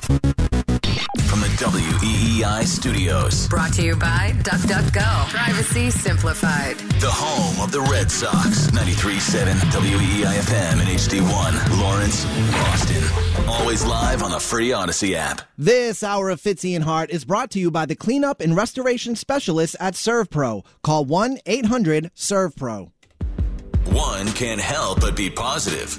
From the WEEI studios, Brought to you by DuckDuckGo. Privacy simplified. the home of the Red Sox. 93.7 WEEI FM and HD1, Lawrence, Boston. Always live on the free Audacy app. This hour of Fitzy and Hart is brought to you by the cleanup and restoration specialists at ServPro. Call 1 800 ServPro. One can't help but be positive.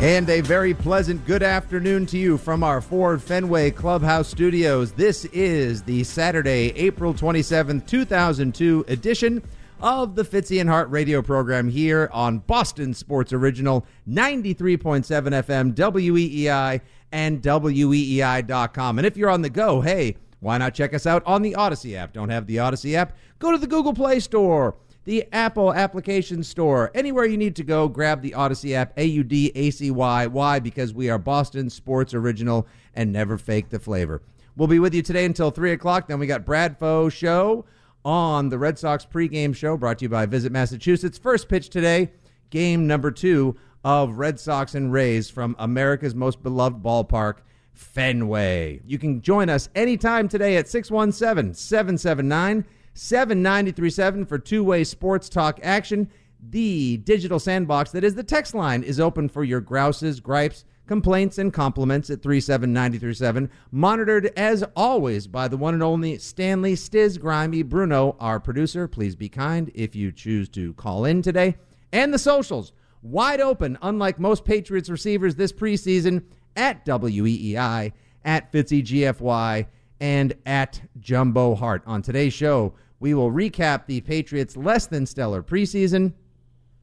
And a very pleasant good afternoon to you from our Ford Fenway Clubhouse studios. This is the Saturday, April 27th, 2002 edition of the Fitzy and Hart radio program here on Boston Sports Original 93.7 FM, WEEI, and WEEI.com. And if you're on the go, hey, why not check us out on the Audacy app? Don't have the Audacy app? Go to the Google Play Store the Apple Application Store. Anywhere you need to go, grab the Audacy app, A U D A C Y. Why? Because we are Boston Sports Original and never fake the flavor. We'll be with you today until 3 o'clock. Then we got Brad Foe Show on the Red Sox pregame show brought to you by Visit Massachusetts. First pitch today, game number two of Red Sox and Rays from America's most beloved ballpark. Fenway. You can join us anytime today at 617 779 7937 for two way sports talk action. The digital sandbox that is the text line is open for your grouses, gripes, complaints, and compliments at 37937. Monitored as always by the one and only Stanley Stiz Grimy Bruno, our producer. Please be kind if you choose to call in today. And the socials wide open, unlike most Patriots receivers this preseason at WEEI, at FitzyGFY, and at Jumbo Hart. On today's show, we will recap the Patriots' less than stellar preseason,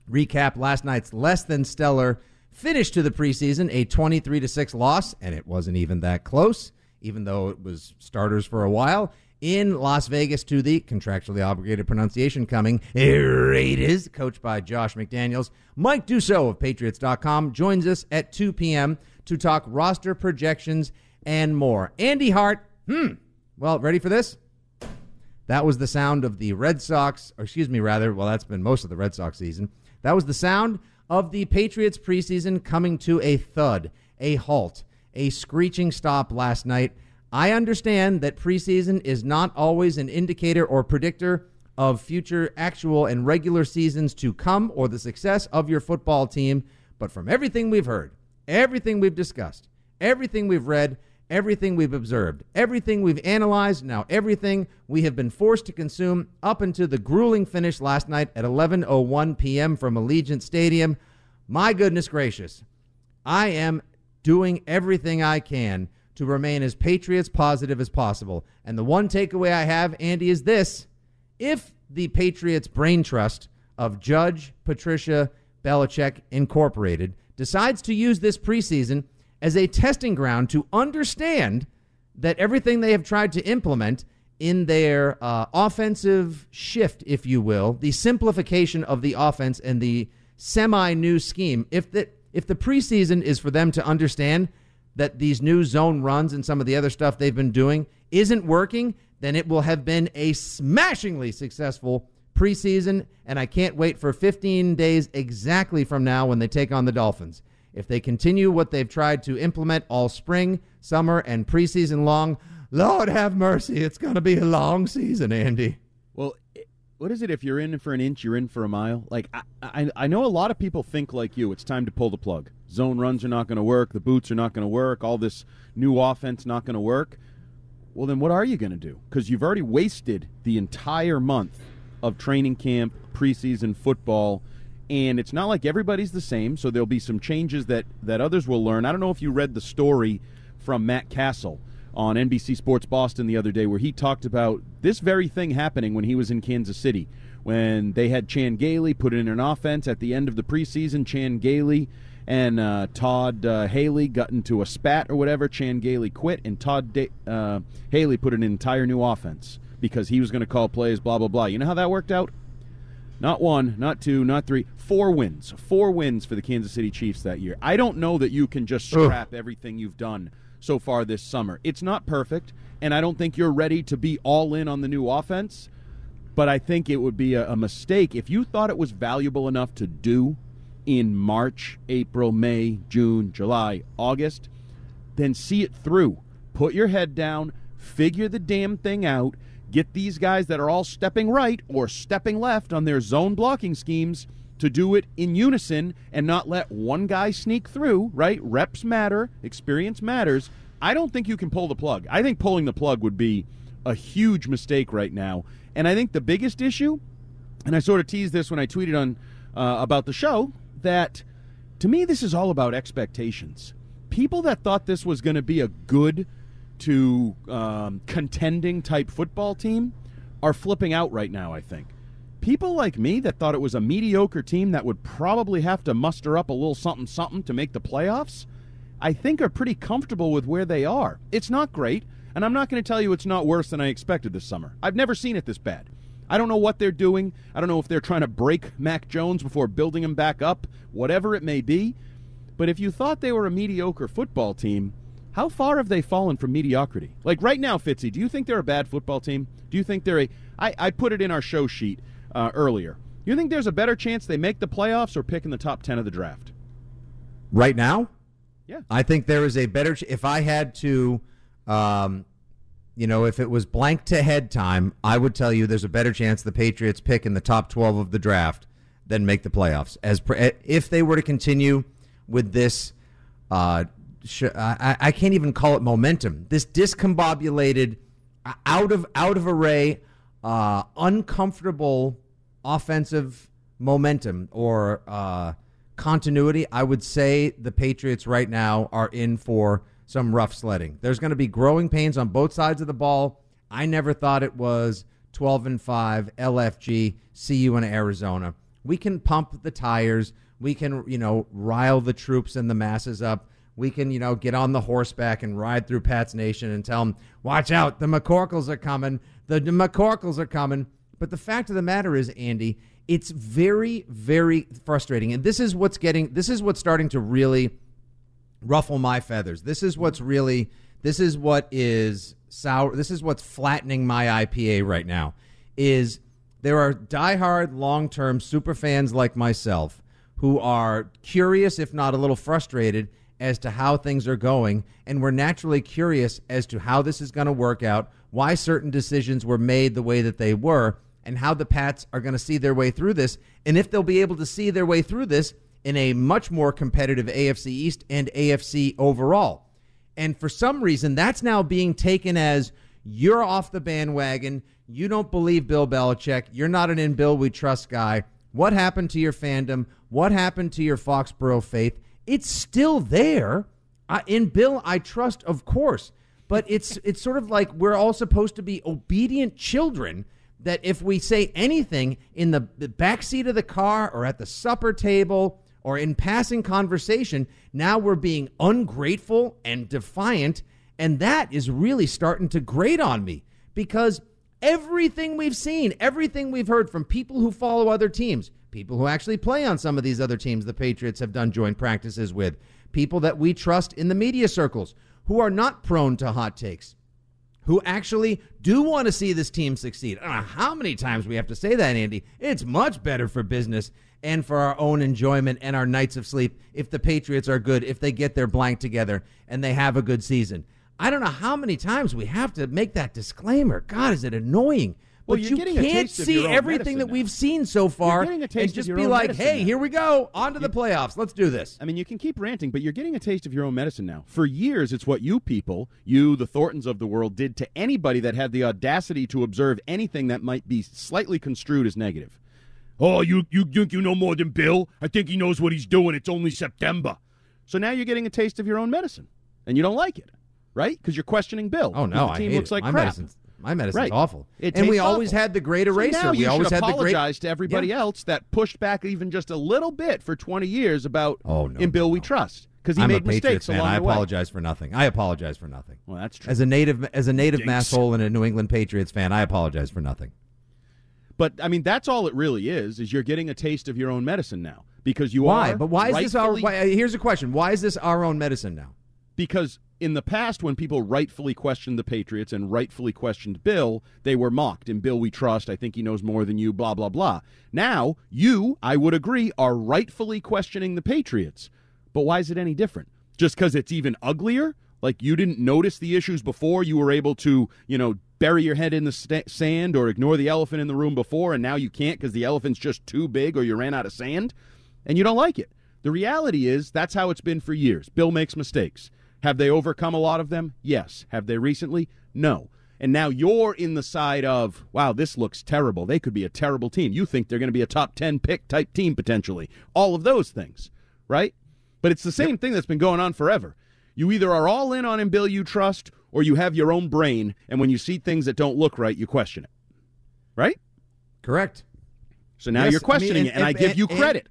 recap last night's less than stellar finish to the preseason, a 23 to 6 loss, and it wasn't even that close, even though it was starters for a while. In Las Vegas to the contractually obligated pronunciation coming Raiders, coached by Josh McDaniels. Mike Dussault of Patriots.com joins us at 2 p.m. to talk roster projections and more. Andy Hart, hmm, well, ready for this? That was the sound of the Red Sox, or excuse me, rather, well, that's been most of the Red Sox season. That was the sound of the Patriots preseason coming to a thud, a halt, a screeching stop last night. I understand that preseason is not always an indicator or predictor of future actual and regular seasons to come or the success of your football team, but from everything we've heard, everything we've discussed, everything we've read, everything we've observed, everything we've analyzed, now everything we have been forced to consume up until the grueling finish last night at 11:01 p.m. from Allegiant Stadium. My goodness gracious. I am doing everything I can to remain as Patriots positive as possible. And the one takeaway I have, Andy, is this. If the Patriots brain trust of Judge Patricia Belichick Incorporated decides to use this preseason as a testing ground to understand that everything they have tried to implement in their uh, offensive shift, if you will, the simplification of the offense and the semi new scheme, if the, If the preseason is for them to understand that these new zone runs and some of the other stuff they've been doing isn't working, then it will have been a smashingly successful preseason. And I can't wait for 15 days exactly from now when they take on the Dolphins. If they continue what they've tried to implement all spring, summer, and preseason long, Lord have mercy, it's going to be a long season, Andy. Well, what is it? If you're in for an inch, you're in for a mile. Like I, I, I know a lot of people think like you. It's time to pull the plug. Zone runs are not going to work. The boots are not going to work. All this new offense not going to work. Well, then what are you going to do? Because you've already wasted the entire month of training camp, preseason football, and it's not like everybody's the same. So there'll be some changes that that others will learn. I don't know if you read the story from Matt Cassel on NBC Sports Boston the other day where he talked about this very thing happening when he was in Kansas City. When they had Chan Gailey put in an offense at the end of the preseason, Chan Gailey and uh, Todd uh, Haley got into a spat or whatever. Chan Gailey quit, and Todd da- uh, Haley put an entire new offense because he was going to call plays, blah, blah, blah. You know how that worked out? Not one, not two, not three, four wins. Four wins for the Kansas City Chiefs that year. I don't know that you can just scrap Ugh. everything you've done so far this summer. It's not perfect, and I don't think you're ready to be all in on the new offense. But I think it would be a, a mistake if you thought it was valuable enough to do in March, April, May, June, July, August, then see it through. Put your head down, figure the damn thing out, get these guys that are all stepping right or stepping left on their zone blocking schemes to do it in unison and not let one guy sneak through, right? Reps matter, experience matters. I don't think you can pull the plug. I think pulling the plug would be a huge mistake right now. And I think the biggest issue, and I sort of teased this when I tweeted on uh, about the show, that to me this is all about expectations. People that thought this was going to be a good to um, contending type football team are flipping out right now, I think people like me that thought it was a mediocre team that would probably have to muster up a little something something to make the playoffs, I think are pretty comfortable with where they are. It's not great, and I'm not going to tell you it's not worse than I expected this summer. I've never seen it this bad. I don't know what they're doing. I don't know if they're trying to break Mac Jones before building him back up, whatever it may be. But if you thought they were a mediocre football team, how far have they fallen from mediocrity? Like right now, Fitzy, do you think they're a bad football team? Do you think they're a. I, I put it in our show sheet uh, earlier. You think there's a better chance they make the playoffs or pick in the top 10 of the draft? Right now? Yeah. I think there is a better ch- if I had to um, you know, if it was blank to head time, I would tell you there's a better chance the Patriots pick in the top 12 of the draft than make the playoffs. As per, if they were to continue with this uh, sh- I, I can't even call it momentum. This discombobulated out of out of array uh, uncomfortable offensive momentum or uh, continuity, I would say the Patriots right now are in for some rough sledding. There's going to be growing pains on both sides of the ball. I never thought it was 12 and 5 LFG. You in Arizona. We can pump the tires. We can, you know, rile the troops and the masses up. We can, you know, get on the horseback and ride through Pat's Nation and tell them, watch out, the McCorkles are coming. The McCorkles are coming. But the fact of the matter is, Andy, it's very, very frustrating. And this is what's getting, this is what's starting to really ruffle my feathers. This is what's really, this is what is sour. This is what's flattening my IPA right now. Is there are diehard, long term super fans like myself who are curious, if not a little frustrated, as to how things are going. And we're naturally curious as to how this is going to work out, why certain decisions were made the way that they were, and how the Pats are going to see their way through this, and if they'll be able to see their way through this in a much more competitive AFC East and AFC overall. And for some reason, that's now being taken as you're off the bandwagon. You don't believe Bill Belichick. You're not an in Bill we trust guy. What happened to your fandom? What happened to your Foxborough faith? It's still there. In Bill, I trust, of course but it's it's sort of like we're all supposed to be obedient children that if we say anything in the, the back seat of the car or at the supper table or in passing conversation, now we're being ungrateful and defiant. And that is really starting to grate on me because everything we've seen, everything we've heard from people who follow other teams, people who actually play on some of these other teams the Patriots have done joint practices with, people that we trust in the media circles who are not prone to hot takes, who actually do want to see this team succeed. I don't know how many times we have to say that, Andy. It's much better for business and for our own enjoyment and our nights of sleep if the Patriots are good, if they get their blank together and they have a good season. I don't know how many times we have to make that disclaimer. God, is it annoying? Well, but you can't see everything that now. we've seen so far and just be like, hey, now. here we go, on to the playoffs. Let's do this. I mean, you can keep ranting, but you're getting a taste of your own medicine now. For years, it's what you people, you, the Thorntons of the world, did to anybody that had the audacity to observe anything that might be slightly construed as negative. Oh, you, you think you know more than Bill? I think he knows what he's doing. It's only September. So now you're getting a taste of your own medicine, and you don't like it, right? Because you're questioning Bill. Oh no, the I hate looks it. like my crap. medicine's my medicine's Right. awful. It and we tastes always had the great So eraser. now we you always should had the great apologize to everybody Yeah. else that pushed back even just a little bit for 20 years about Oh, no, in Bill no, we no. trust because he I'm made a mistakes fan. along I the way. apologize for nothing. I apologize for nothing. Well, that's true. As a native, as a native Dinks. masshole and a New England Patriots fan, I apologize for nothing. But I mean, that's all it really is. Is you're getting a taste of your own medicine now because you Why? are. But why is this our? Why, uh, here's a question: Why is this our own medicine now? Because in the past, when people rightfully questioned the Patriots and rightfully questioned Bill, they were mocked. And Bill, we trust. I think he knows more than you. Blah blah blah. Now you, I would agree, are rightfully questioning the Patriots. But why is it any different? Just because it's even uglier? Like you didn't notice the issues before, you were able to, you know, bury your head in the sta sand or ignore the elephant in the room before, and now you can't because the elephant's just too big or you ran out of sand, and you don't like it. The reality is that's how it's been for years. Bill makes mistakes. Have they overcome a lot of them? Yes. Have they recently? No. And now you're in the side of, wow, this looks terrible. They could be a terrible team. You think they're going to be a top 10 pick type team potentially. All of those things, right? But it's the same thing that's been going on forever. You either are all in on him, Bill, you trust, or you have your own brain, and when you see things that don't look right, you question it. Right? Correct. So now Yes, you're I mean, questioning and- it, and, I and- give you and- credit.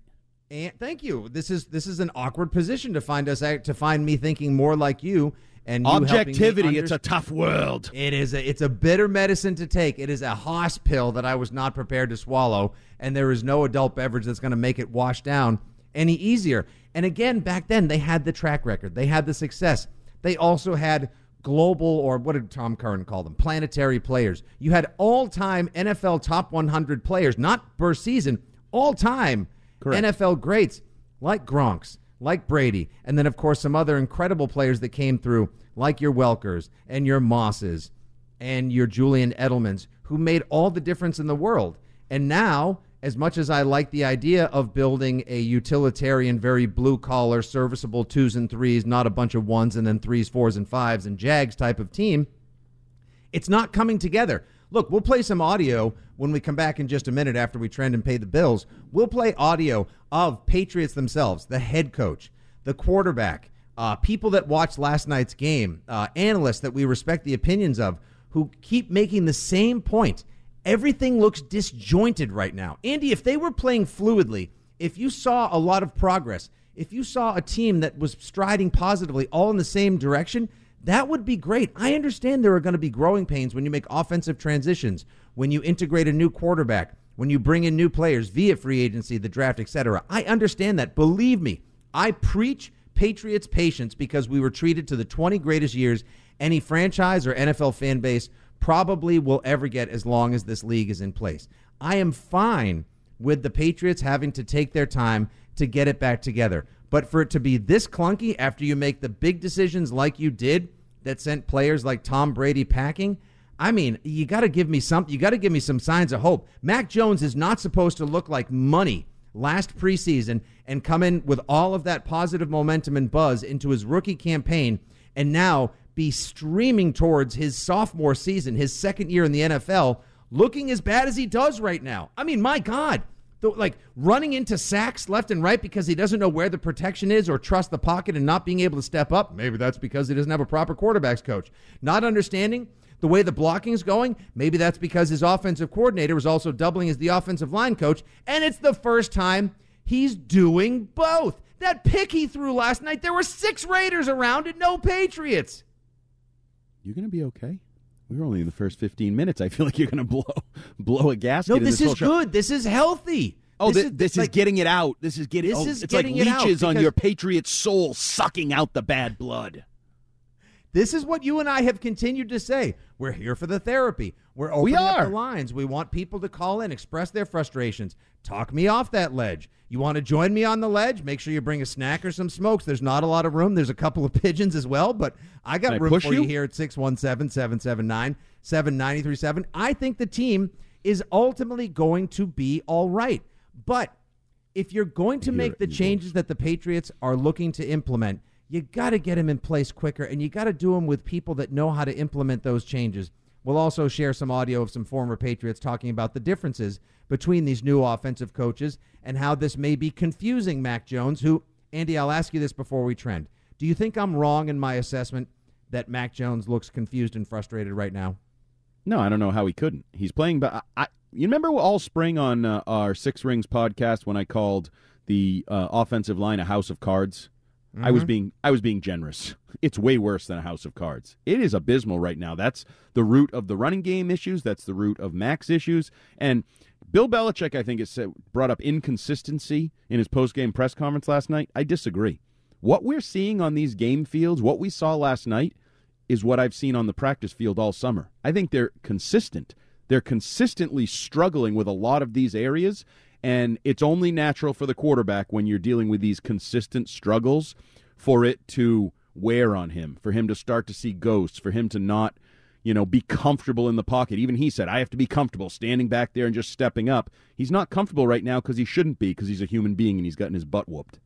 And thank you. This is this is an awkward position to find us to find me thinking more like you and you Objectivity, it's a tough world. It is a, it's a bitter medicine to take. It is a hoss pill that I was not prepared to swallow, and there is no adult beverage that's going to make it wash down any easier. And again, back then they had the track record, they had the success. They also had global or what did Tom Curran call them? Planetary players. You had all-time NFL top 100 players, not per season, all-time NFL greats like Gronks, like Brady, and then of course some other incredible players that came through, like your Welkers and your Mosses and your Julian Edelmans, who made all the difference in the world. And now, as much as I like the idea of building a utilitarian, very blue collar, serviceable twos and threes, not a bunch of ones and then threes, fours, and fives and Jags type of team, it's not coming together. Look, we'll play some audio when we come back in just a minute after we trend and pay the bills. We'll play audio of Patriots themselves, the head coach, the quarterback, uh, people that watched last night's game, uh, analysts that we respect the opinions of, who keep making the same point. Everything looks disjointed right now. Andy, if they were playing fluidly, if you saw a lot of progress, if you saw a team that was striding positively all in the same direction, that would be great. I understand there are going to be growing pains when you make offensive transitions, when you integrate a new quarterback, when you bring in new players via free agency, the draft, etc. I understand that. Believe me, I preach Patriots patience because we were treated to the 20 greatest years any franchise or NFL fan base probably will ever get as long as this league is in place. I am fine with the Patriots having to take their time to get it back together. But for it to be this clunky after you make the big decisions like you did that sent players like Tom Brady packing, I mean, you got to give me some you got to give me some signs of hope. Mac Jones is not supposed to look like money last preseason and come in with all of that positive momentum and buzz into his rookie campaign and now be streaming towards his sophomore season, his second year in the NFL, looking as bad as he does right now. I mean, my God. Like running into sacks left and right because he doesn't know where the protection is or trust the pocket and not being able to step up. Maybe that's because he doesn't have a proper quarterbacks coach. Not understanding the way the blocking is going. Maybe that's because his offensive coordinator was also doubling as the offensive line coach. And it's the first time he's doing both. That pick he threw last night, there were six Raiders around and no Patriots. You're to be okay. We were only in the first 15 minutes. I feel like you're going to blow blow a gasket. No, in this is good. This is healthy. Oh, This thi- is- this is like- getting it out. This is getting. This oh, is it's getting like it out leeches on your patriot soul, sucking out the bad blood. This is what you and I have continued to say. We're here for the therapy. We're opening We up the lines. We want people to call in, express their frustrations. Talk me off that ledge. You want to join me on the ledge? Make sure you bring a snack or some smokes. There's not a lot of room. There's a couple of pigeons as well, but I got Can room for you? you? here at 617 779 7937. I think the team is ultimately going to be all right. But if you're going to make the changes that the Patriots are looking to implement, you got to get them in place quicker, and you got to do them with people that know how to implement those changes. We'll also share some audio of some former Patriots talking about the differences between these new offensive coaches and how this may be confusing Mac Jones, who, Andy, I'll ask you this before we trend. Do you think I'm wrong in my assessment that Mac Jones looks confused and frustrated right now? No, I don't know how he couldn't. He's playing, but I, you remember all spring on uh, our Six Rings podcast when I called the uh, offensive line a house of cards. I was mm-hmm. being I was being generous. It's way worse than a house of cards. It is abysmal right now. That's the root of the running game issues. That's the root of Max issues. And Bill Belichick, I think, has brought up inconsistency in his post game press conference last night. I disagree. What we're seeing on these game fields, what we saw last night, is what I've seen on the practice field all summer. I think they're consistent. They're consistently struggling with a lot of these areas, and it's only natural for the quarterback when you're dealing with these consistent struggles for it to wear on him, for him to start to see ghosts, for him to not, you know, be comfortable in the pocket. Even he said, I have to be comfortable standing back there and just stepping up. He's not comfortable right now because he shouldn't be because he's a human being and he's gotten his butt whooped.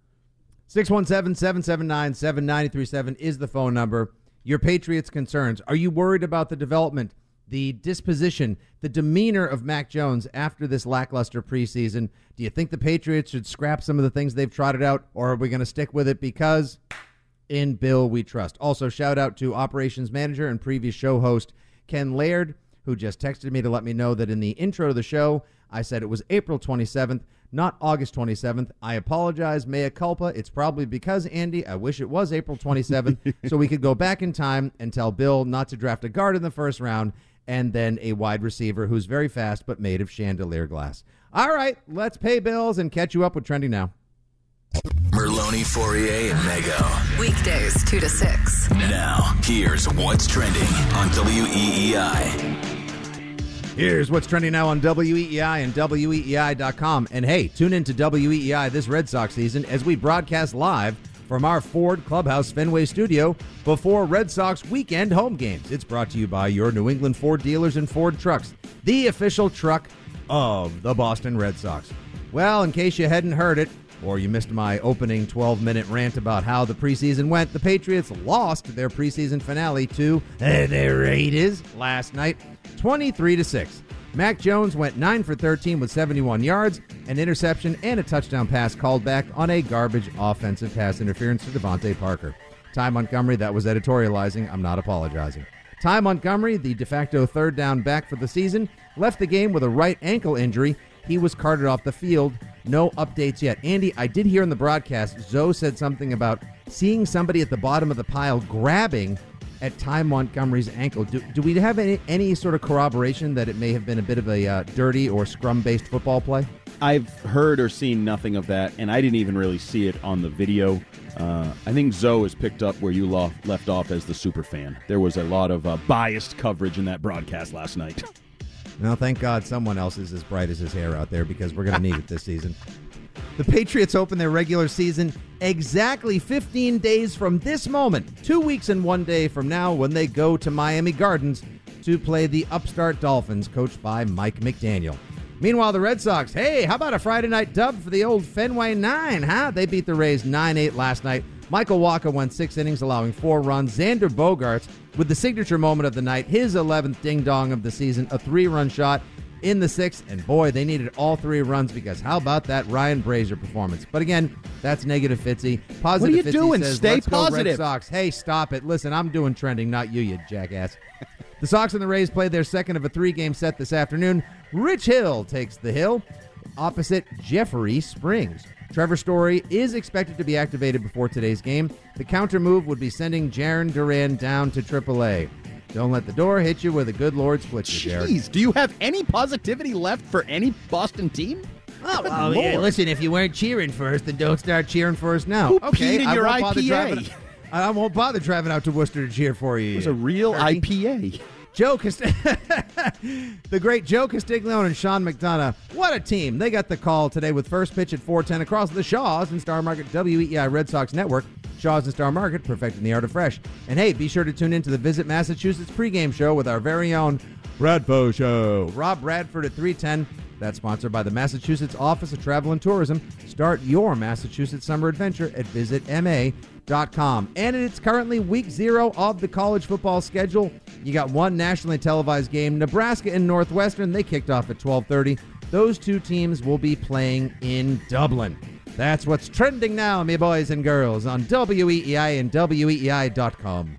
617 779 7937 is the phone number. Your Patriots concerns. Are you worried about the development, the disposition, the demeanor of Mac Jones after this lackluster preseason? Do you think the Patriots should scrap some of the things they've trotted out, or are we going to stick with it because in Bill we trust? Also, shout out to operations manager and previous show host Ken Laird, who just texted me to let me know that in the intro to the show, I said it was April 27th, not August 27th. I apologize, mea culpa. It's probably because, Andy, I wish it was April 27th so we could go back in time and tell Bill not to draft a guard in the first round and then a wide receiver who's very fast but made of chandelier glass. All right, let's pay bills and catch you up with Trending Now. Merloni, Fauria, and Mego. Weekdays 2 to 6. Now, here's what's trending on WEEI. Here's what's trending now on WEEI and WEEI.com. And hey, tune in to WEEI this Red Sox season as we broadcast live from our Ford Clubhouse Fenway studio before Red Sox weekend home games. It's brought to you by your New England Ford dealers and Ford trucks, the official truck of the Boston Red Sox. Well, in case you hadn't heard it, or you missed my opening 12 minute rant about how the preseason went, the Patriots lost their preseason finale to the Raiders last night, 23 to 6. Mac Jones went 9 for 13 with 71 yards, an interception, and a touchdown pass called back on a garbage offensive pass interference to DeVante Parker. Ty Montgomery, that was editorializing. I'm not apologizing. Ty Montgomery, the de facto third down back for the season, left the game with a right ankle injury. He was carted off the field. No updates yet. Andy, I did hear in the broadcast, Zoe said something about seeing somebody at the bottom of the pile grabbing at Ty Montgomery's ankle. Do, do we have any, any sort of corroboration that it may have been a bit of a uh, dirty or scrum based football play? I've heard or seen nothing of that, and I didn't even really see it on the video. Uh, I think Zoe has picked up where you lo- left off as the super fan. There was a lot of uh, biased coverage in that broadcast last night. Well, thank God someone else is as bright as his hair out there because we're going to need it this season. The Patriots open their regular season exactly 15 days from this moment, two weeks and one day from now, when they go to Miami Gardens to play the upstart Dolphins, coached by Mike McDaniel. Meanwhile, the Red Sox, hey, how about a Friday night dub for the old Fenway Nine, huh? They beat the Rays 9 8 last night. Michael Wacha went six innings, allowing four runs. Xander Bogaerts, with the signature moment of the night, his 11th ding dong of the season, a three run shot in the sixth. And boy, they needed all three runs because how about that Ryan Brasier performance? But again, that's negative Fitzy. Positive you Fitzy doing? says, Stay Let's go Red. Sox. Hey, stop it. Listen, I'm doing trending, not you, you jackass. The Sox and the Rays played their second of a three game set this afternoon. Rich Hill takes the hill opposite Jeffrey Springs. Trevor Story is expected to be activated before today's game. The counter move would be sending Jarren Duran down to AAA. Don't let the door hit you where the good Lord split you, Jared. Jeez, do you have any positivity left for any Boston team? Oh, well, yeah, listen, if you weren't cheering first, then don't start cheering for us now. Who okay, peed in I your IPA? driving- I won't bother driving out to Worcester to cheer for you. It was a real Turkey. IPA. Joe Cast- the great Joe Castiglione and Sean McDonough. What a team. They got the call today with first pitch at 410 across the Shaws and Star Market WEI Red Sox Network. Shaws and Star Market, perfecting the art of fresh. And hey, be sure to tune in to the Visit Massachusetts pregame show with our very own Radfo Show. Rob Radford at 310. That's sponsored by the Massachusetts Office of Travel and Tourism. Start your Massachusetts summer adventure at visitma.com. And it's currently week zero of the college football schedule. You got one nationally televised game. Nebraska and Northwestern, they kicked off at 1230. Those two teams will be playing in Dublin. That's what's trending now, me boys and girls, on WEEI and WEEI.com.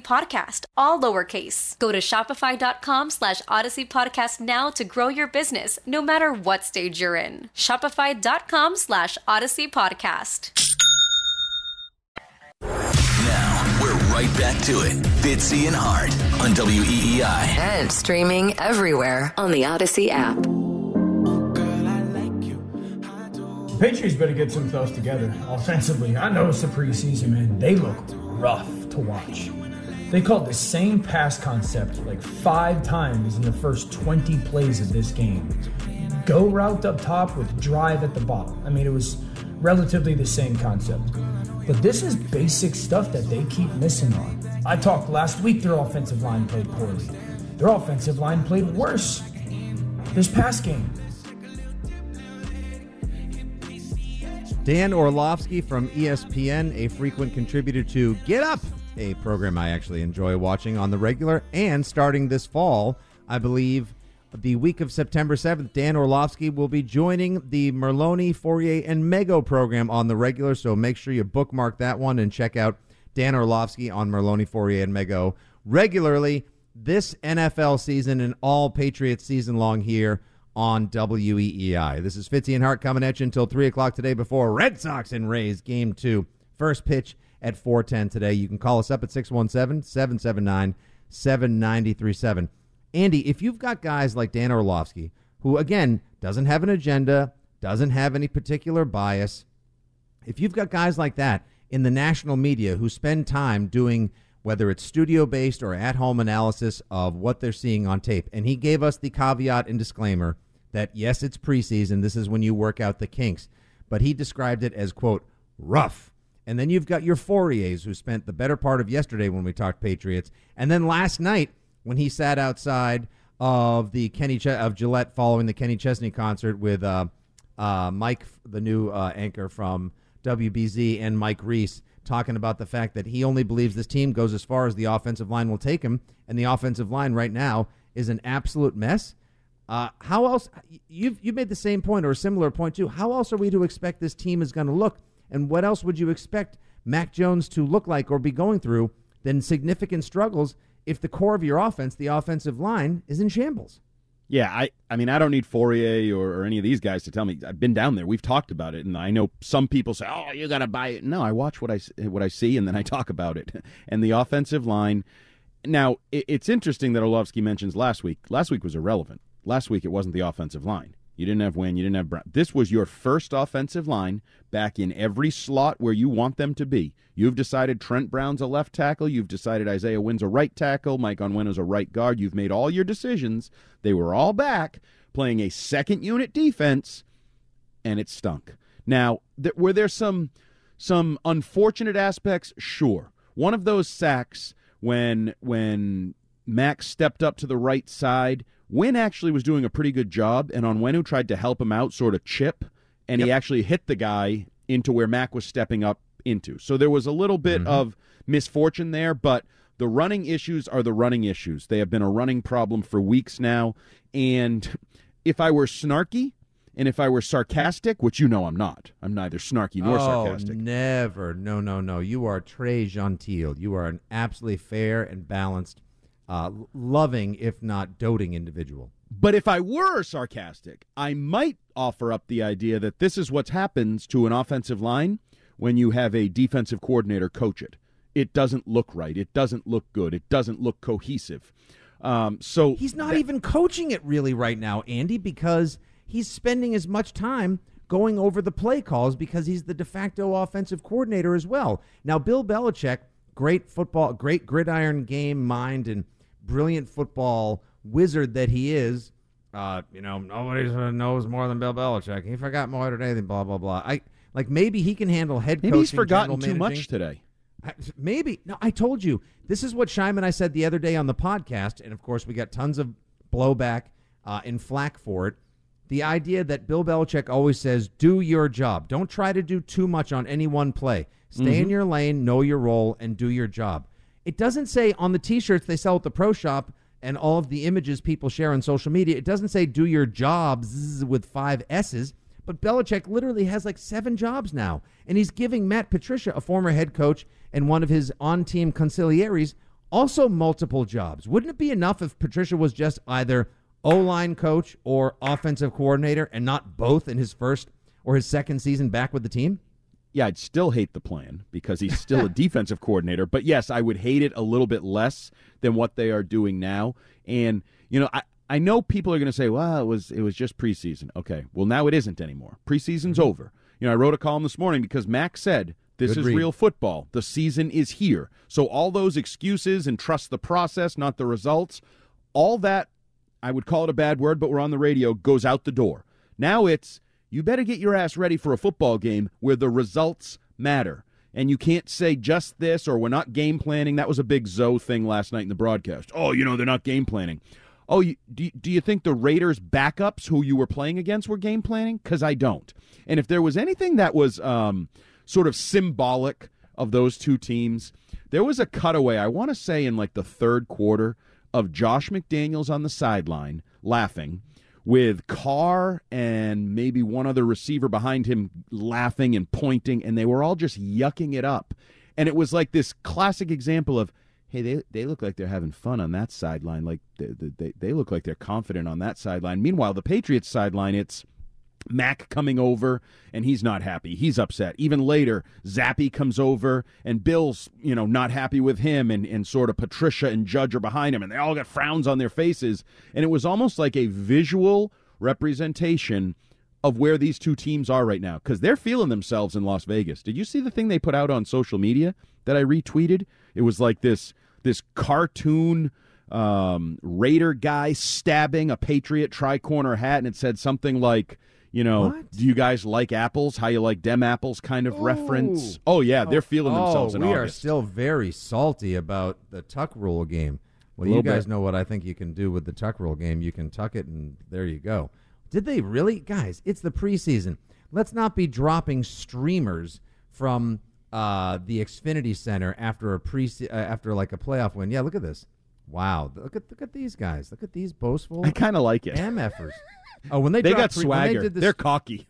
podcast, all lowercase. Go to shopify.com slash audacy podcast now to grow your business, no matter what stage you're in. Shopify.com slash audacy podcast. Now, we're right back to it. Fitzy and Hart on E WEEI. And streaming everywhere on the Audacy app. The Patriots better get some stuff together offensively. I know it's the preseason, man. They look rough to watch. They called the same pass concept like five times in the first 20 plays of this game. Go route up top with drive at the bottom. I mean, it was relatively the same concept. But this is basic stuff that they keep missing on. I talked last week their offensive line played poorly. Their offensive line played worse. This pass game. Dan Orlovsky from ESPN, a frequent contributor to Get Up, a program I actually enjoy watching on the regular. And starting this fall, I believe the week of September 7th, Dan Orlovsky will be joining the Merloni, Fauria, and Mego program on the regular. So make sure you bookmark that one and check out Dan Orlovsky on Merloni, Fauria, and Mego regularly this NFL season and all Patriots season long here on WEEI. This is Fitzy and Hart coming at you until 3 o'clock today before Red Sox and Rays game two. First pitch at 410 today. You can call us up at 617 779 7937. Andy, if you've got guys like Dan Orlovsky, who, again, doesn't have an agenda, doesn't have any particular bias, if you've got guys like that in the national media who spend time doing whether it's studio based or at home analysis of what they're seeing on tape, and he gave us the caveat and disclaimer that yes, it's preseason, this is when you work out the kinks. but he described it as, quote, rough. And then you've got your Faurias who spent the better part of yesterday when we talked Patriots. And then last night when he sat outside of the Kenny Ch- of Gillette following the Kenny Chesney concert with uh, uh, Mike, the new uh, anchor from WBZ, and Mike Reiss talking about the fact that he only believes this team goes as far as the offensive line will take him, and the offensive line right now is an absolute mess. Uh, how else? You've you've made the same point or a similar point too. How else are we to expect this team is going to look, and what else would you expect Mac Jones to look like or be going through than significant struggles if the core of your offense, the offensive line, is in shambles? Yeah, I, I mean, I don't need Fauria or, or, any of these guys to tell me. I've been down there. We've talked about it, and I know some people say, "Oh, you got to buy it." No, I watch what I what I see, and then I talk about it. And the offensive line. Now, it, it's interesting that Orlovsky mentions last week. Last week was irrelevant. Last week it wasn't the offensive line. You didn't have Wynn. You didn't have Brown. This was your first offensive line back in every slot where you want them to be. You've decided Trent Brown's a left tackle. You've decided Isaiah Wynn's a right tackle. Mike Onwenu is a right guard. You've made all your decisions. They were all back playing a second unit defense, and it stunk. Now, th- were there some some unfortunate aspects? Sure. One of those sacks when when Max stepped up to the right side Wynn actually was doing a pretty good job, and on Onwenu tried to help him out, sort of chip, and yep. he actually hit the guy into where Mac was stepping up into. So there was a little bit mm-hmm. of misfortune there, but the running issues are the running issues. They have been a running problem for weeks now. And if I were snarky and if I were sarcastic, which you know I'm not, I'm neither snarky nor oh, sarcastic. Never. No, no, no. You are très gentil. You are an absolutely fair and balanced uh, loving, if not doting, individual. But if I were sarcastic, I might offer up the idea that this is what happens to an offensive line when you have a defensive coordinator coach it. It doesn't look right. It doesn't look good. It doesn't look cohesive. Um, so he's not that, even coaching it really right now, Andy, because he's spending as much time going over the play calls because he's the de facto offensive coordinator as well. Now, Bill Belichick, great football, great gridiron game mind, and brilliant football wizard that he is, uh, you know, nobody knows more than Bill Belichick. He forgot more than anything. Blah blah blah. I like maybe he can handle head maybe coaching. he's forgotten too much today. Maybe no. I told you this is what Shime and I said the other day on the podcast, and of course we got tons of blowback uh, and flack for it. The idea that Bill Belichick always says, "Do your job. Don't try to do too much on any one play. Stay mm-hmm. in your lane, know your role, and do your job." It doesn't say on the T-shirts they sell at the pro shop and all of the images people share on social media. It doesn't say "do your jobs" with five S's. But Belichick literally has like seven jobs now, and he's giving Matt Patricia, a former head coach and one of his on-team consiglieres, also multiple jobs. Wouldn't it be enough if Patricia was just either O-line coach or offensive coordinator and not both in his first or his second season back with the team? Yeah, I'd still hate the plan because he's still a defensive coordinator. But yes, I would hate it a little bit less than what they are doing now. And you know, I I know people are going to say, "Well, it was it was just preseason." Okay, well now it isn't anymore. Preseason's mm-hmm. over. You know, I wrote a column this morning because Max said this Good is read. real football. The season is here. So all those excuses and trust the process, not the results, all that I would call it a bad word, but we're on the radio goes out the door. Now it's you better get your ass ready for a football game where the results matter. And you can't say just this or we're not game planning. That was a big Zoe thing last night in the broadcast. Oh, you know, they're not game planning. Oh, you, do, do you think the Raiders' backups who you were playing against were game planning? Because I don't. And if there was anything that was um, sort of symbolic of those two teams, there was a cutaway, I want to say in like the third quarter, of Josh McDaniels on the sideline laughing with Carr and maybe one other receiver behind him laughing and pointing, and they were all just yucking it up. And it was like this classic example of, hey, they, they look like they're having fun on that sideline. Like they, they, they look like they're confident on that sideline. Meanwhile, the Patriots sideline, it's Mac coming over and he's not happy. He's upset. Even later, Zappe comes over and Bill's, you know, not happy with him and, and sort of Patricia and Judge are behind him and they all got frowns on their faces. And it was almost like a visual representation of where these two teams are right now because they're feeling themselves in Las Vegas. Did you see the thing they put out on social media that I retweeted? It was like this this cartoon um, Raider guy stabbing a Patriot tri corner hat and it said something like You know, What? do you guys like apples? How you like dem apples? Kind of reference. Oh yeah, they're feeling themselves oh, in we are still very salty about the tuck rule game. Well, you guys bit. know what I think you can do with the tuck rule game. You can tuck it, and there you go. Did they really, guys? It's the preseason. Let's not be dropping streamers from uh, the Xfinity Center after a pre uh, after like a playoff win. Yeah, look at this. Wow, look at look at these guys. Look at these boastful. I kind of like it. MFers. Oh, when they They got they swagger. did this- They're cocky.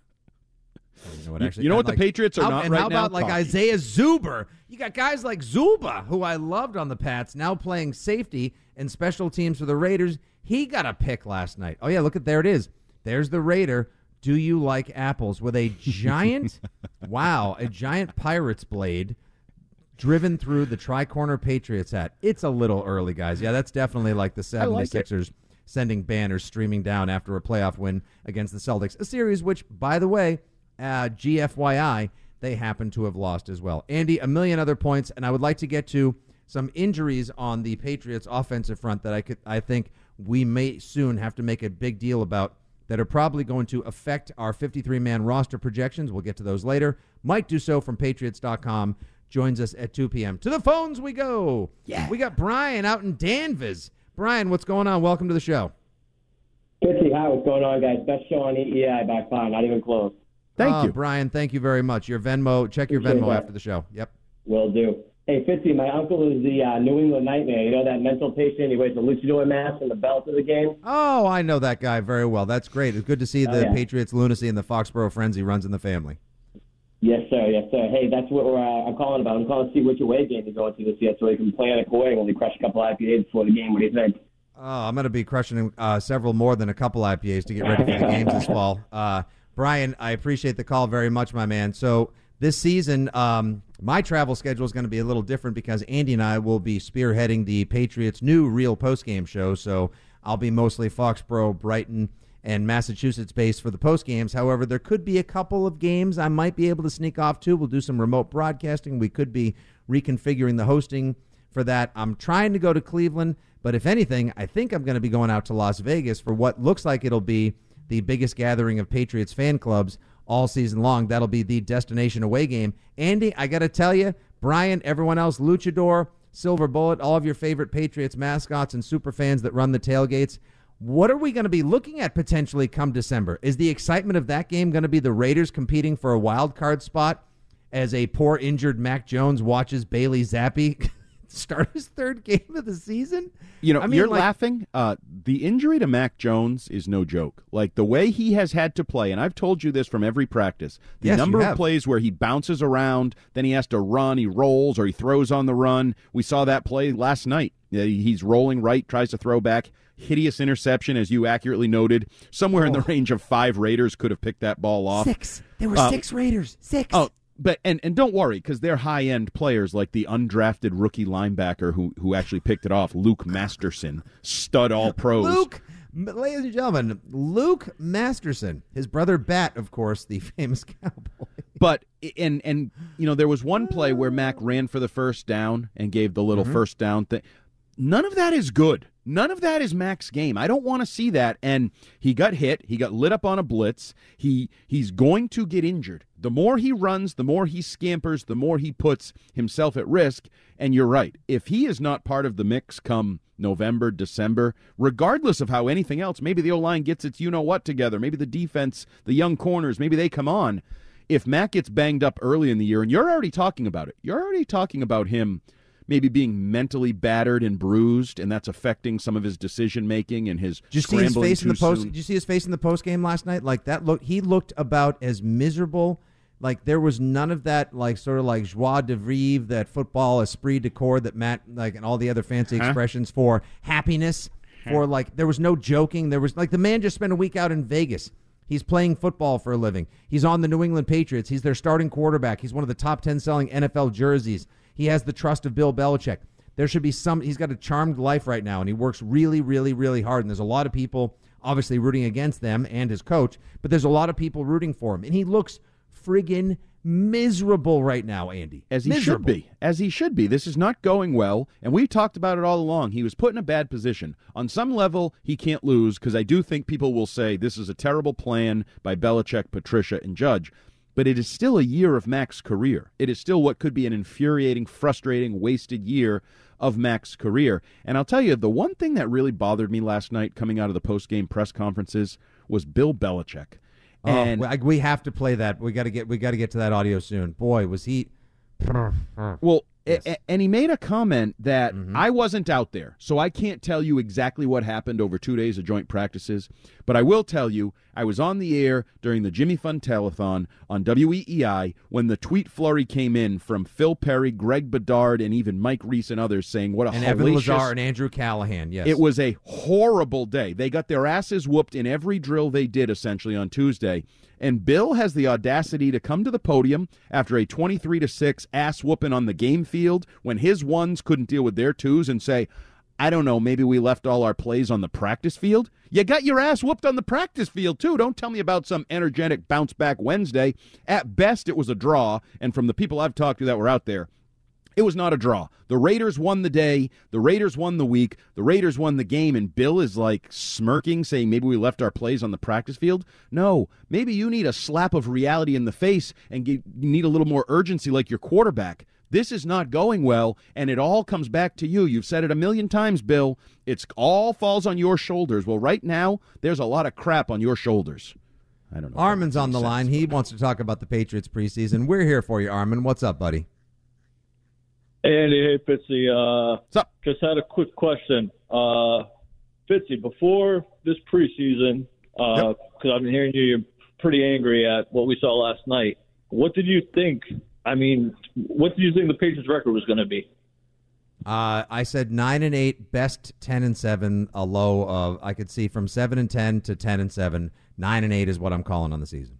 Oh, you know what? Actually, you know what the Patriots are how, not and right how about now? like Cocky. Isaiah Zuber? You got guys like Zuber, who I loved on the Pats, now playing safety and special teams for the Raiders. He got a pick last night. Oh yeah, look at there it is. There's the Raider. Do you like apples with a giant? wow, a giant pirate's blade driven through the tri-corner Patriots hat. It's a little early, guys. Yeah, that's definitely like the I like 76ers sending banners streaming down after a playoff win against the Celtics. A series which, by the way, uh, GFYI, they happen to have lost as well. Andy, a million other points, and I would like to get to some injuries on the Patriots offensive front that I could I think we may soon have to make a big deal about that are probably going to affect our 53 man roster projections. We'll get to those later. Mike Dussault from Patriots.com joins us at 2 p.m. To the phones we go. Yeah. We got Brian out in Danvers. Brian, what's going on? Welcome to the show. Fitzy, hi, what's going on, guys? Best show on EEI by far, not even close. Thank Oh, you. Brian. Thank you very much. Your Venmo, check your Appreciate Venmo that. after the show. Yep. Will do. Hey, Fitzy, my uncle is the uh, New England Nightmare. You know that mental patient? He wears a luchador mask and the belt of the game. Oh, I know that guy very well. That's great. It's good to see Oh, the yeah. Patriots lunacy and the Foxborough frenzy runs in the family. Yes, sir. Yes, sir. Hey, that's what we're, uh, I'm calling about. I'm calling to see which away game you're going to this year so we can plan accordingly. We crush a couple IPAs before the game. What do you think? Oh, I'm going to be crushing uh, several more than a couple IPAs to get ready for the games this fall. Uh, Brian, I appreciate the call very much, my man. So this season, um, my travel schedule is going to be a little different because Andy and I will be spearheading the Patriots' new real postgame show. So I'll be mostly Foxborough, Brighton, and Massachusetts based for the post games. However, there could be a couple of games I might be able to sneak off to. We'll do some remote broadcasting. We could be reconfiguring the hosting for that. I'm trying to go to Cleveland, but if anything, I think I'm going to be going out to Las Vegas for what looks like it'll be the biggest gathering of Patriots fan clubs all season long. That'll be the destination away game. Andy, I got to tell you, Brian, everyone else, Luchador, Silver Bullet, all of your favorite Patriots mascots and super fans that run the tailgates. What are we going to be looking at potentially come December? Is the excitement of that game going to be the Raiders competing for a wild card spot as a poor injured Mac Jones watches Bailey Zappe start his third game of the season? You know, I mean, you're like- laughing. Uh, the injury to Mac Jones is no joke. Like the way he has had to play, and I've told you this from every practice. The Yes, number of plays where he bounces around, then he has to run, he rolls, or he throws on the run. We saw that play last night. He's rolling right, tries to throw back. Hideous interception, as you accurately noted. Somewhere in the range of five Raiders could have picked that ball off. Oh. Six. There were Uh, six Raiders. Six. Oh, but and and don't worry because they're high end players like the undrafted rookie linebacker who who actually picked it off, Luke Masterson, stud all pros. Luke, ladies and gentlemen, Luke Masterson, his brother Bat, of course, the famous cowboy. But and and you know there was one play where Mac ran for the first down and gave the little mm-hmm. first down thing. None of that is good. None of that is Mac's game. I don't want to see that. And he got hit. He got lit up on a blitz. He he's going to get injured. The more he runs, the more he scampers, the more he puts himself at risk. And you're right. If he is not part of the mix come November, December, regardless of how anything else, maybe the O line gets its you know what together. Maybe the defense, the young corners, maybe they come on. If Mac gets banged up early in the year, and you're already talking about it, you're already talking about him maybe being mentally battered and bruised, and that's affecting some of his decision making and his Did you see his scrambling face in the post? soon. Did you see his face in the post game last night? Like that look, he looked about as miserable. Like there was none of that, like sort of like joie de vivre, that football esprit de corps that Matt, like, and all the other fancy Huh? expressions for happiness. For like, there was no joking. There was like the man just spent a week out in Vegas. He's playing football for a living. He's on the New England Patriots. He's their starting quarterback. He's one of the top ten selling NFL jerseys. He has the trust of Bill Belichick. There should be some. He's got a charmed life right now, and he works really, really, really hard. And there's a lot of people obviously rooting against them and his coach, but there's a lot of people rooting for him, and he looks friggin' miserable right now, Andy. As he miserable. should be. As he should be. This is not going well, and we've talked about it all along. He was put in a bad position. On some level, he can't lose because I do think people will say this is a terrible plan by Belichick, Patricia, and Judge. But it is still a year of Mac's career. It is still what could be an infuriating, frustrating, wasted year of Mac's career. And I'll tell you, the one thing that really bothered me last night coming out of the post-game press conferences was Bill Belichick. And oh, we- have to play that. We got to get we got to get to that audio soon. Boy, was he Well, a- and he made a comment that Mm-hmm. I wasn't out there, so I can't tell you exactly what happened over two days of joint practices. But I will tell you, I was on the air during the Jimmy Fund Telethon on WEEI when the tweet flurry came in from Phil Perry, Greg Bedard, and even Mike Reiss and others saying what a and Evan Lazar and Andrew Callahan. Yes, it was a horrible day. They got their asses whooped in every drill they did essentially on Tuesday. And Bill has the audacity to come to the podium after a 23 to 6 ass whooping on the game field when his ones couldn't deal with their twos and say, I don't know, maybe we left all our plays on the practice field. You got your ass whooped on the practice field, too. Don't tell me about some energetic bounce back Wednesday. At best, it was a draw. And from the people I've talked to that were out there, it was not a draw. The Raiders won the day. The Raiders won the week. The Raiders won the game. And Bill is like smirking, saying maybe we left our plays on the practice field. No, maybe you need a slap of reality in the face and you need a little more urgency like your quarterback. This is not going well, and it all comes back to you. You've said it a million times, Bill. It's all falls on your shoulders. Well, right now, there's a lot of crap on your shoulders. I don't know. if Armin's on the sense. line. He wants to talk about the Patriots preseason. We're here for you, Armin. What's up, buddy? Andy, hey Fitzy. Uh, What's up? Just had a quick question. Uh, Fitzy, before this preseason, because I've been hearing you, you're pretty angry at what we saw last night. What did you think? I mean, what do you think the Patriots' record was going to be? Uh, I said nine and eight, best ten and seven, a low of I could see from seven and ten to ten and seven. Nine and eight is what I'm calling on the season.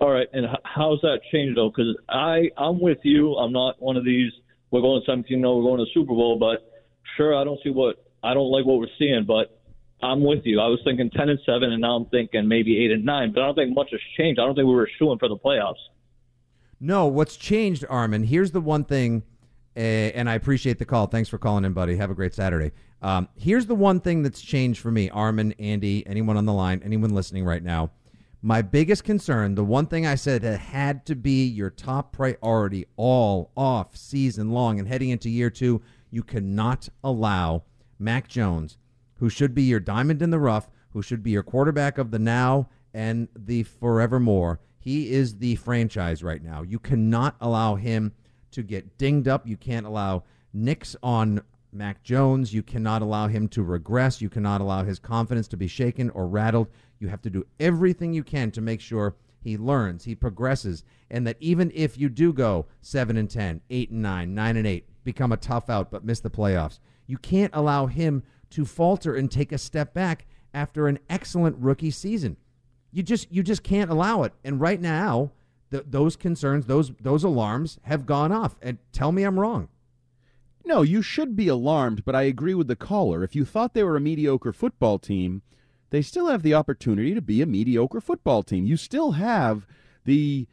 All right, and how's that changed though? Because I I'm with you. I'm not one of these. We're going 17 0 We're going to the Super Bowl, but sure, I don't see what I don't like what we're seeing, but I'm with you. I was thinking 10 and seven, and now I'm thinking maybe eight and nine. But I don't think much has changed. I don't think we were shooing for the playoffs. No, what's changed, Armin? Here's the one thing, uh, and I appreciate the call. Thanks for calling in, buddy. Have a great Saturday. Um, here's the one thing that's changed for me, Armin, Andy, anyone on the line, anyone listening right now. My biggest concern, the one thing I said that had to be your top priority all off season long and heading into year two, you cannot allow Mac Jones, who should be your diamond in the rough, who should be your quarterback of the now and the forevermore. He is the franchise right now. You cannot allow him to get dinged up. You can't allow nicks on Mac Jones. You cannot allow him to regress. You cannot allow his confidence to be shaken or rattled. You have to do everything you can to make sure he learns, he progresses, and that even if you do go 7 and 10, 8 and 9, 9 and 8, become a tough out but miss the playoffs, you can't allow him to falter and take a step back after an excellent rookie season. You just you just can't allow it. And right now, th- those concerns, those those alarms have gone off. And tell me I'm wrong. No, you should be alarmed, but I agree with the caller. If you thought they were a mediocre football team, they still have the opportunity to be a mediocre football team. You still have the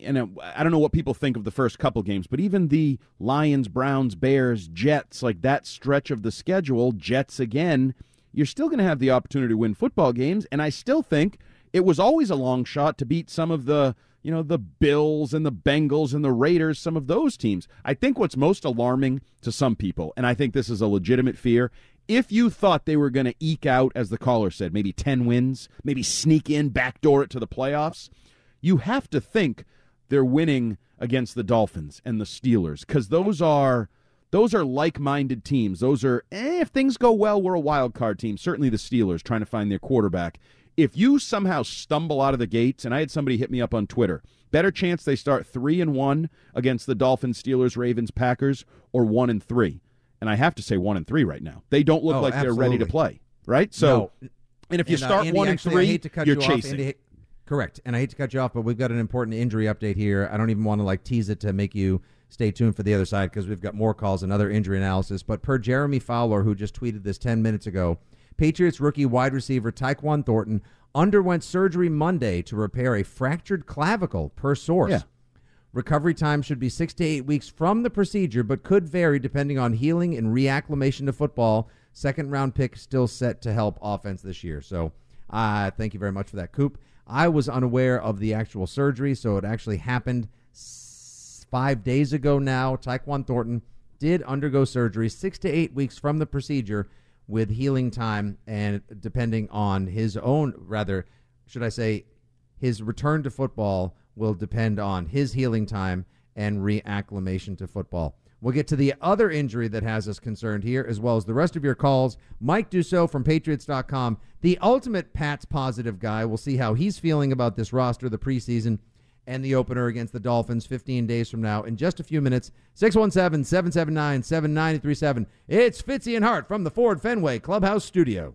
and I don't know what people think of the first couple games, but even the Lions, Browns, Bears, Jets, like that stretch of the schedule, Jets again, you're still going to have the opportunity to win football games, and I still think it was always a long shot to beat some of the you know, the Bills and the Bengals and the Raiders, some of those teams. I think what's most alarming to some people, and I think this is a legitimate fear, if you thought they were going to eke out, as the caller said, maybe 10 wins, maybe sneak in, backdoor it to the playoffs, you have to think they're winning against the Dolphins and the Steelers because those are. Those are like-minded teams. Those are, eh, if things go well, we're a wild card team. Certainly the Steelers trying to find their quarterback if you somehow stumble out of the gates, and I had somebody hit me up on Twitter, better chance they start three and one against the Dolphins, Steelers, Ravens, Packers, or one and three. And I have to say one and three right now. They don't look Oh, like they're ready to play. Right? So No. and if you uh, start Andy, one and actually, three, I hate to cut you're you chasing. Off, Andy, correct. And I hate to cut you off, but we've got an important injury update here. I don't even want to like tease it to make you stay tuned for the other side because we've got more calls and other injury analysis. But per Jeremy Fowler, who just tweeted this 10 minutes ago, Patriots rookie wide receiver Tyquan Thornton underwent surgery Monday to repair a fractured clavicle, per source. Yeah. Recovery time should be six to eight weeks from the procedure, but could vary depending on healing and reacclimation to football. Second round pick still set to help offense this year. So, uh, thank you very much for that, Coop. I was unaware of the actual surgery, so it actually happened s- five days ago now. Tyquan Thornton did undergo surgery six to eight weeks from the procedure with healing time and depending on his own, rather, should I say, his return to football will depend on his healing time and reacclimation to football. We'll get to the other injury that has us concerned here, as well as the rest of your calls. Mike Dussault from Patriots.com, the ultimate Pats positive guy. We'll see how he's feeling about this roster, the preseason, and the opener against the Dolphins 15 days from now in just a few minutes. 617 779 7937. It's Fitzy and Hart from the Ford Fenway Clubhouse Studio.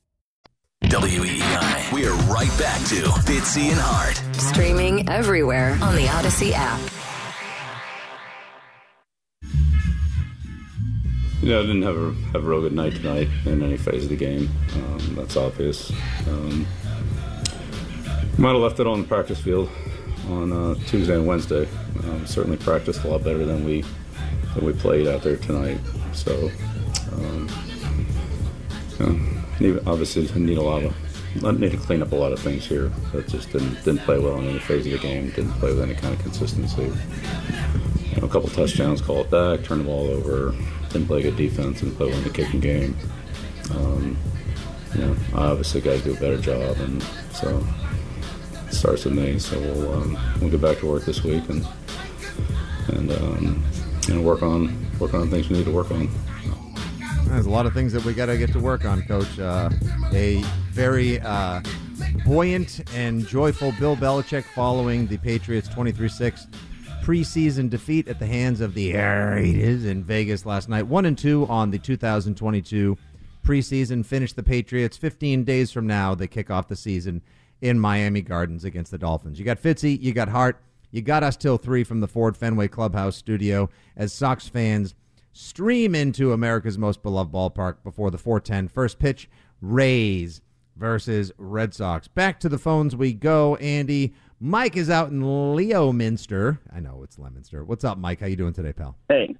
WEEI. We are right back to Fitzy and Hart. Streaming everywhere on the Audacy app. Yeah, I didn't have a have a real good night tonight in any phase of the game. Um, that's obvious. Um, might have left it on the practice field on uh, Tuesday and Wednesday. Um, certainly practiced a lot better than we than we played out there tonight. So, um, you know, need, obviously, need a lot of need to clean up a lot of things here. That just didn't didn't play well in any phase of the game. Didn't play with any kind of consistency. You know, a couple touchdowns call it back, turn the ball over. Didn't play good defense. Didn't play well in the kicking game. Um, you know, I obviously got to do a better job, and so it starts with me. So we'll um, we'll get back to work this week and and um, work on work on things we need to work on. There's a lot of things that we got to get to work on, Coach. Uh, a very uh, buoyant and joyful Bill Belichick following the Patriots 23 6 preseason defeat at the hands of the Raiders in Vegas last night. One and two on the 2022 preseason. Finish the Patriots 15 days from now. They kick off the season in Miami Gardens against the Dolphins. You got Fitzy, you got Hart, you got us till three from the Ford Fenway Clubhouse studio as Sox fans stream into America's most beloved ballpark before the 410 first pitch. Rays versus Red Sox. Back to the phones we go. Andy, Mike is out in Leominster. I know it's Leominster. What's up, Mike? How you doing today, pal? Hey,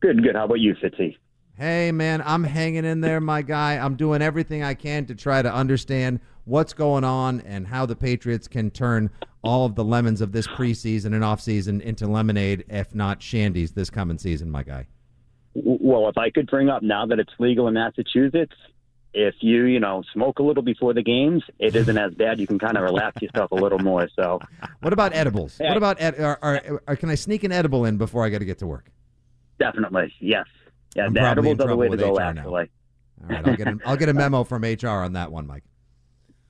good, good. How about you, Fitzy? Hey, man, I'm hanging in there, my guy. I'm doing everything I can to try to understand what's going on and how the Patriots can turn all of the lemons of this preseason and offseason into lemonade, if not shandies, this coming season, my guy. Well, if I could bring up now that it's legal in Massachusetts, if you, you know, smoke a little before the games, it isn't as bad. You can kind of relax yourself a little more. So, What about edibles? What about ed- are, are, are, can I sneak an edible in before I got to get to work? definitely, yes. Yeah, I'm the edibles are the way to trouble go, with HR now. actually. All right, I'll get a, I'll get a memo from HR on that one, Mike.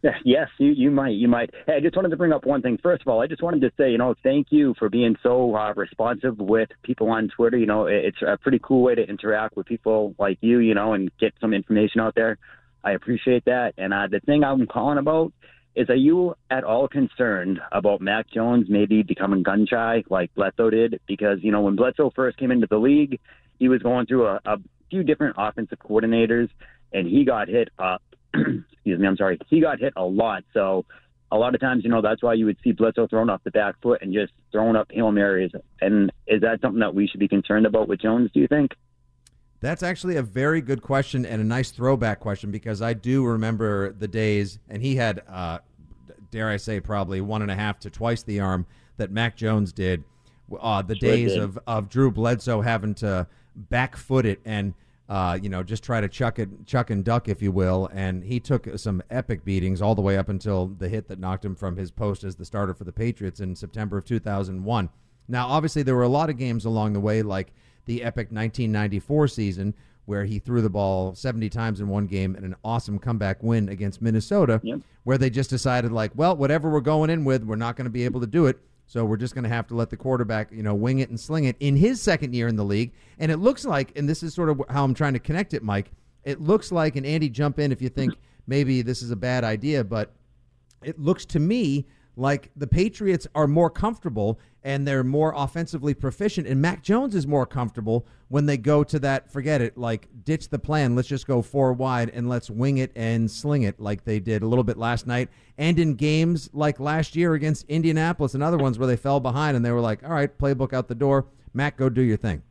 Yes, you, you might. You might. Hey, I just wanted to bring up one thing. First of all, I just wanted to say, you know, thank you for being so uh, responsive with people on Twitter. You know, it- it's a pretty cool way to interact with people like you, you know, and get some information out there. I appreciate that. And uh, the thing I'm calling about is are you at all concerned about Mac Jones maybe becoming gun shy like Bledsoe did? Because, you know, when Bledsoe first came into the league, he was going through a, a few different offensive coordinators and he got hit uh, excuse me, I'm sorry. He got hit a lot. So a lot of times, you know, that's why you would see Bledsoe thrown off the back foot and just throwing up Hail Marys. And is that something that we should be concerned about with Jones, do you think? That's actually a very good question and a nice throwback question because I do remember the days, and he had, uh, dare I say, probably one and a half to twice the arm that Mac Jones did. Uh, the Sure days did. of, of Drew Bledsoe having to back foot it and uh, you know just try to chuck it, chuck and duck, if you will. And he took some epic beatings all the way up until the hit that knocked him from his post as the starter for the Patriots in September of 2001. Now, obviously, there were a lot of games along the way, like the epic 1994 season, where he threw the ball 70 times in one game and an awesome comeback win against Minnesota, where they just decided, like, well, whatever we're going in with, we're not going to be able to do it. So we're just going to have to let the quarterback, you know, wing it and sling it in his second year in the league. And it looks like, and this is sort of how I'm trying to connect it, Mike. It looks like, and Andy, jump in if you think mm-hmm. maybe this is a bad idea, but it looks to me like the Patriots are more comfortable and they're more offensively proficient, and Mac Jones is more comfortable when they go to that. Forget it, like ditch the plan. Let's just go four wide and let's wing it and sling it like they did a little bit last night, and in games like last year against Indianapolis and other ones where they fell behind and they were like, "All right, playbook out the door, Mac, go do your thing."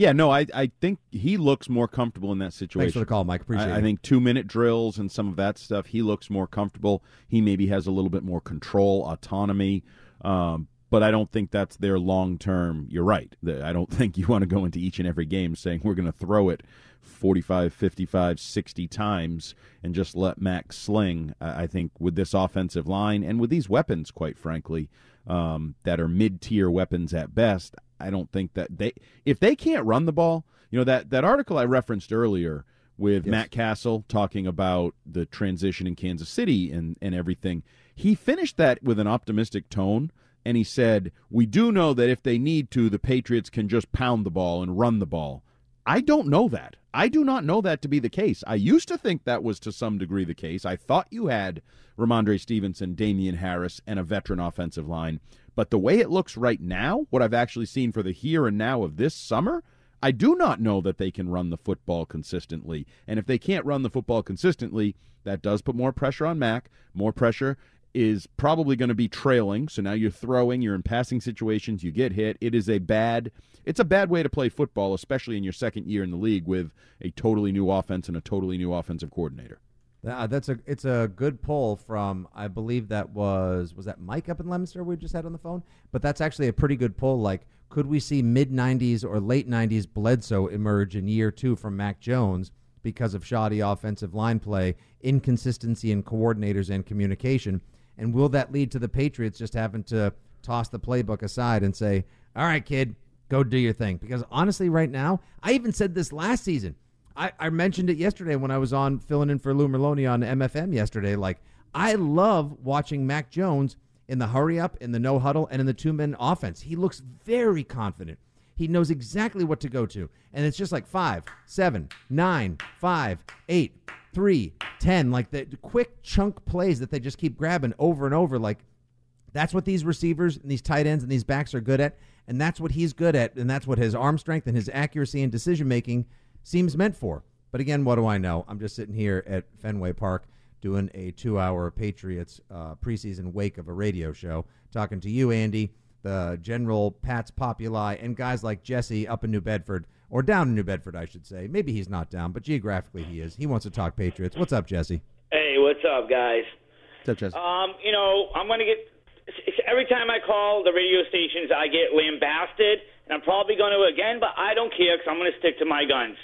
Yeah, no, I, I think he looks more comfortable in that situation. Thanks for the call, Mike. Appreciate I, it. I think two minute drills and some of that stuff, he looks more comfortable. He maybe has a little bit more control, autonomy. Um, but I don't think that's their long term. You're right. I don't think you want to go into each and every game saying we're going to throw it 45, 55, 60 times and just let Max sling. I think with this offensive line and with these weapons, quite frankly, um, that are mid tier weapons at best, I don't think that they if they can't run the ball, you know that that article I referenced earlier with Matt Castle talking about the transition in Kansas City and and everything. He finished that with an optimistic tone and he said, "We do know that if they need to, the Patriots can just pound the ball and run the ball." I don't know that. I do not know that to be the case. I used to think that was to some degree the case. I thought you had Rhamondre Stevenson, Damien Harris, and a veteran offensive line. But the way it looks right now, what I've actually seen for the here and now of this summer, I do not know that they can run the football consistently. And if they can't run the football consistently, that does put more pressure on Mac. More pressure is probably going to be trailing. So now you're throwing, you're in passing situations, you get hit. It is a bad it's a bad way to play football, especially in your second year in the league with a totally new offense and a totally new offensive coordinator. Uh, that's a it's a good poll from I believe that was was that Mike up in Leominster we just had on the phone, but that's actually a pretty good poll. Like, could we see mid '90s or late '90s Bledsoe emerge in year two from Mac Jones because of shoddy offensive line play, inconsistency in coordinators and communication, and will that lead to the Patriots just having to toss the playbook aside and say, "All right, kid, go do your thing"? Because honestly, right now, I even said this last season. I, I mentioned it yesterday when I was on filling in for Lou Merloni on MFM yesterday. Like, I love watching Mac Jones in the hurry up, in the no huddle, and in the two men offense. He looks very confident. He knows exactly what to go to. And it's just like five, seven, nine, five, eight, three, ten. Like the quick chunk plays that they just keep grabbing over and over. Like, that's what these receivers and these tight ends and these backs are good at. And that's what he's good at. And that's what his arm strength and his accuracy and decision making seems meant for. But again, what do I know? I'm just sitting here at Fenway Park doing a two hour Patriots uh, preseason wake of a radio show, talking to you, Andy, the general Pats Populi, and guys like Jesse up in New Bedford, or down in New Bedford, I should say. Maybe he's not down, but geographically he is. He wants to talk Patriots. What's up, Jesse? Hey, what's up, guys? What's up, Jesse? Um, you know, I'm gonna get every time I call the radio stations, I get lambasted, and I'm probably going to again, but I don't care because I'm going to stick to my guns.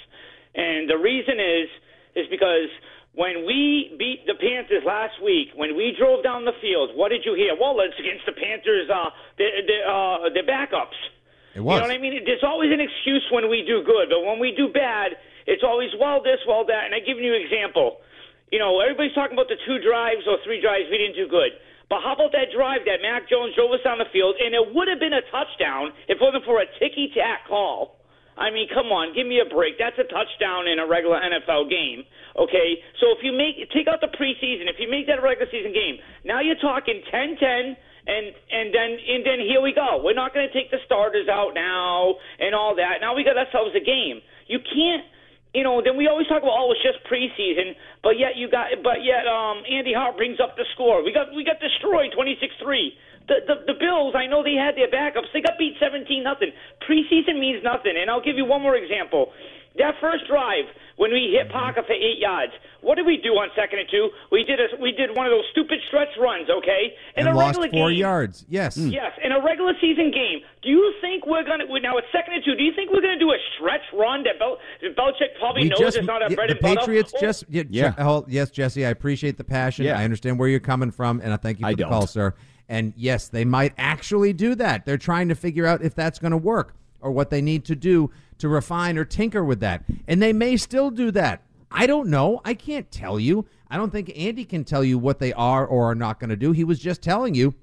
And the reason is, is because when we beat the Panthers last week, when we drove down the field, what did you hear? Well, it's against the Panthers, uh, the the uh, the backups. It was. You know what I mean? There's always an excuse when we do good, but when we do bad, it's always well this, well that. And I give you an example. You know, everybody's talking about the two drives or three drives we didn't do good. But how about that drive that Mac Jones drove us down the field, and it would have been a touchdown if it wasn't for a ticky tack call. I mean, come on, give me a break. That's a touchdown in a regular NFL game. Okay, so if you make take out the preseason, if you make that a regular season game, now you're talking 10-10 and and then and then here we go. We're not going to take the starters out now and all that. Now we got ourselves a game. You can't, you know. Then we always talk about oh it's just preseason, but yet you got, but yet um Andy Hart brings up the score. We got we got destroyed twenty six three. The, the the Bills, I know they had their backups. They got beat seventeen nothing. Preseason means nothing. And I'll give you one more example. That first drive when we hit Parker for eight yards. What did we do on second and two? We did a we did one of those stupid stretch runs, okay? In and a lost regular four game, yards. Yes. Hmm. Yes, in a regular season game, do you think we're gonna we- now it's second and two? Do you think we're gonna do a stretch run that Bel, Belichick probably We knows just it's not a yeah, bread the and butter? Patriots Or- just yeah, Yeah. Je- hold- yes Jesse I appreciate the passion Yeah. I understand where you're coming from and I thank you for I the don't. call sir and yes they might actually do that they're trying to figure out if that's going to work or what they need to do to refine or tinker with that. And they may still do that. I don't know. I can't tell you. I don't think Andy can tell you what they are or are not going to do. He was just telling you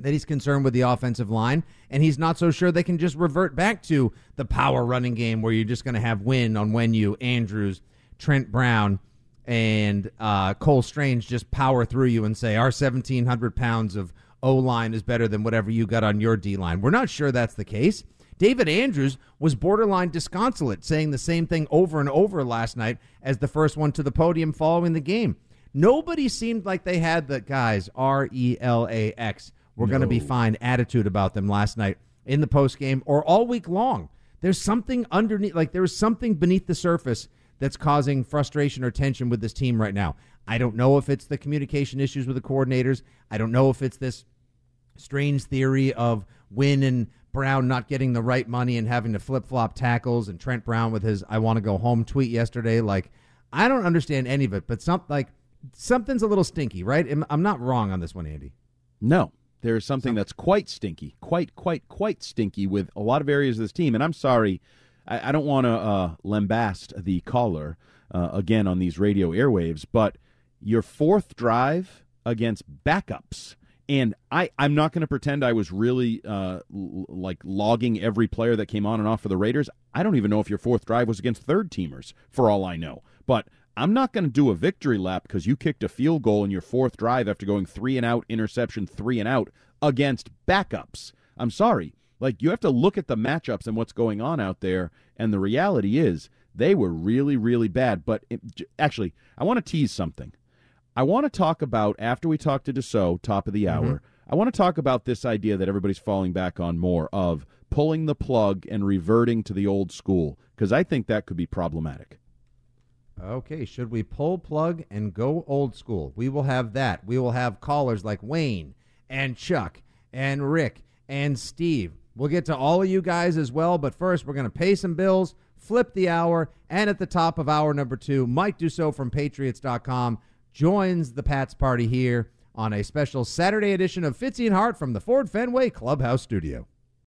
that he's concerned with the offensive line, and he's not so sure they can just revert back to the power running game where you're just going to have win on when you Andrews, Trent Brown, and uh, Cole Strange just power through you and say our 1,700 pounds of O line is better than whatever you got on your D line. We're not sure that's the case. David Andrews was borderline disconsolate, saying the same thing over and over last night as the first one to the podium following the game. Nobody seemed like they had the guys R E L A X. We're going to be fine attitude about them last night in the post game or all week long. There's something underneath, like there's something beneath the surface that's causing frustration or tension with this team right now. I don't know if it's the communication issues with the coordinators. I don't know if it's this strange theory of Wynn and Brown not getting the right money and having to flip flop tackles, and Trent Brown with his "I want to go home" tweet yesterday. Like, I don't understand any of it, but some like something's a little stinky, right? I'm not wrong on this one, Andy. No, there's something that's quite stinky, quite, quite, quite stinky with a lot of areas of this team. And I'm sorry, I, I don't want to uh, lambast the caller uh, again on these radio airwaves, but your fourth drive against backups. And I, I'm not going to pretend I was really uh, l- like logging every player that came on and off for the Raiders. I don't even know if your fourth drive was against third teamers, for all I know. But I'm not going to do a victory lap because you kicked a field goal in your fourth drive after going three and out, interception, three and out against backups. I'm sorry. Like, you have to look at the matchups and what's going on out there. And the reality is, they were really, really bad. But it, actually, I want to tease something. I want to talk about, after we talk to Dussault, top of the mm-hmm. hour, I want to talk about this idea that everybody's falling back on more of pulling the plug and reverting to the old school, because I think that could be problematic. Okay, should we pull plug and go old school? We will have that. We will have callers like Wayne and Chuck and Rick and Steve. We'll get to all of you guys as well, but first we're going to pay some bills, flip the hour, and at the top of hour number two, Mike Dussault from Patriots.com joins the Pats party here on a special Saturday edition of Fitzy and Hart from the Ford Fenway Clubhouse Studio.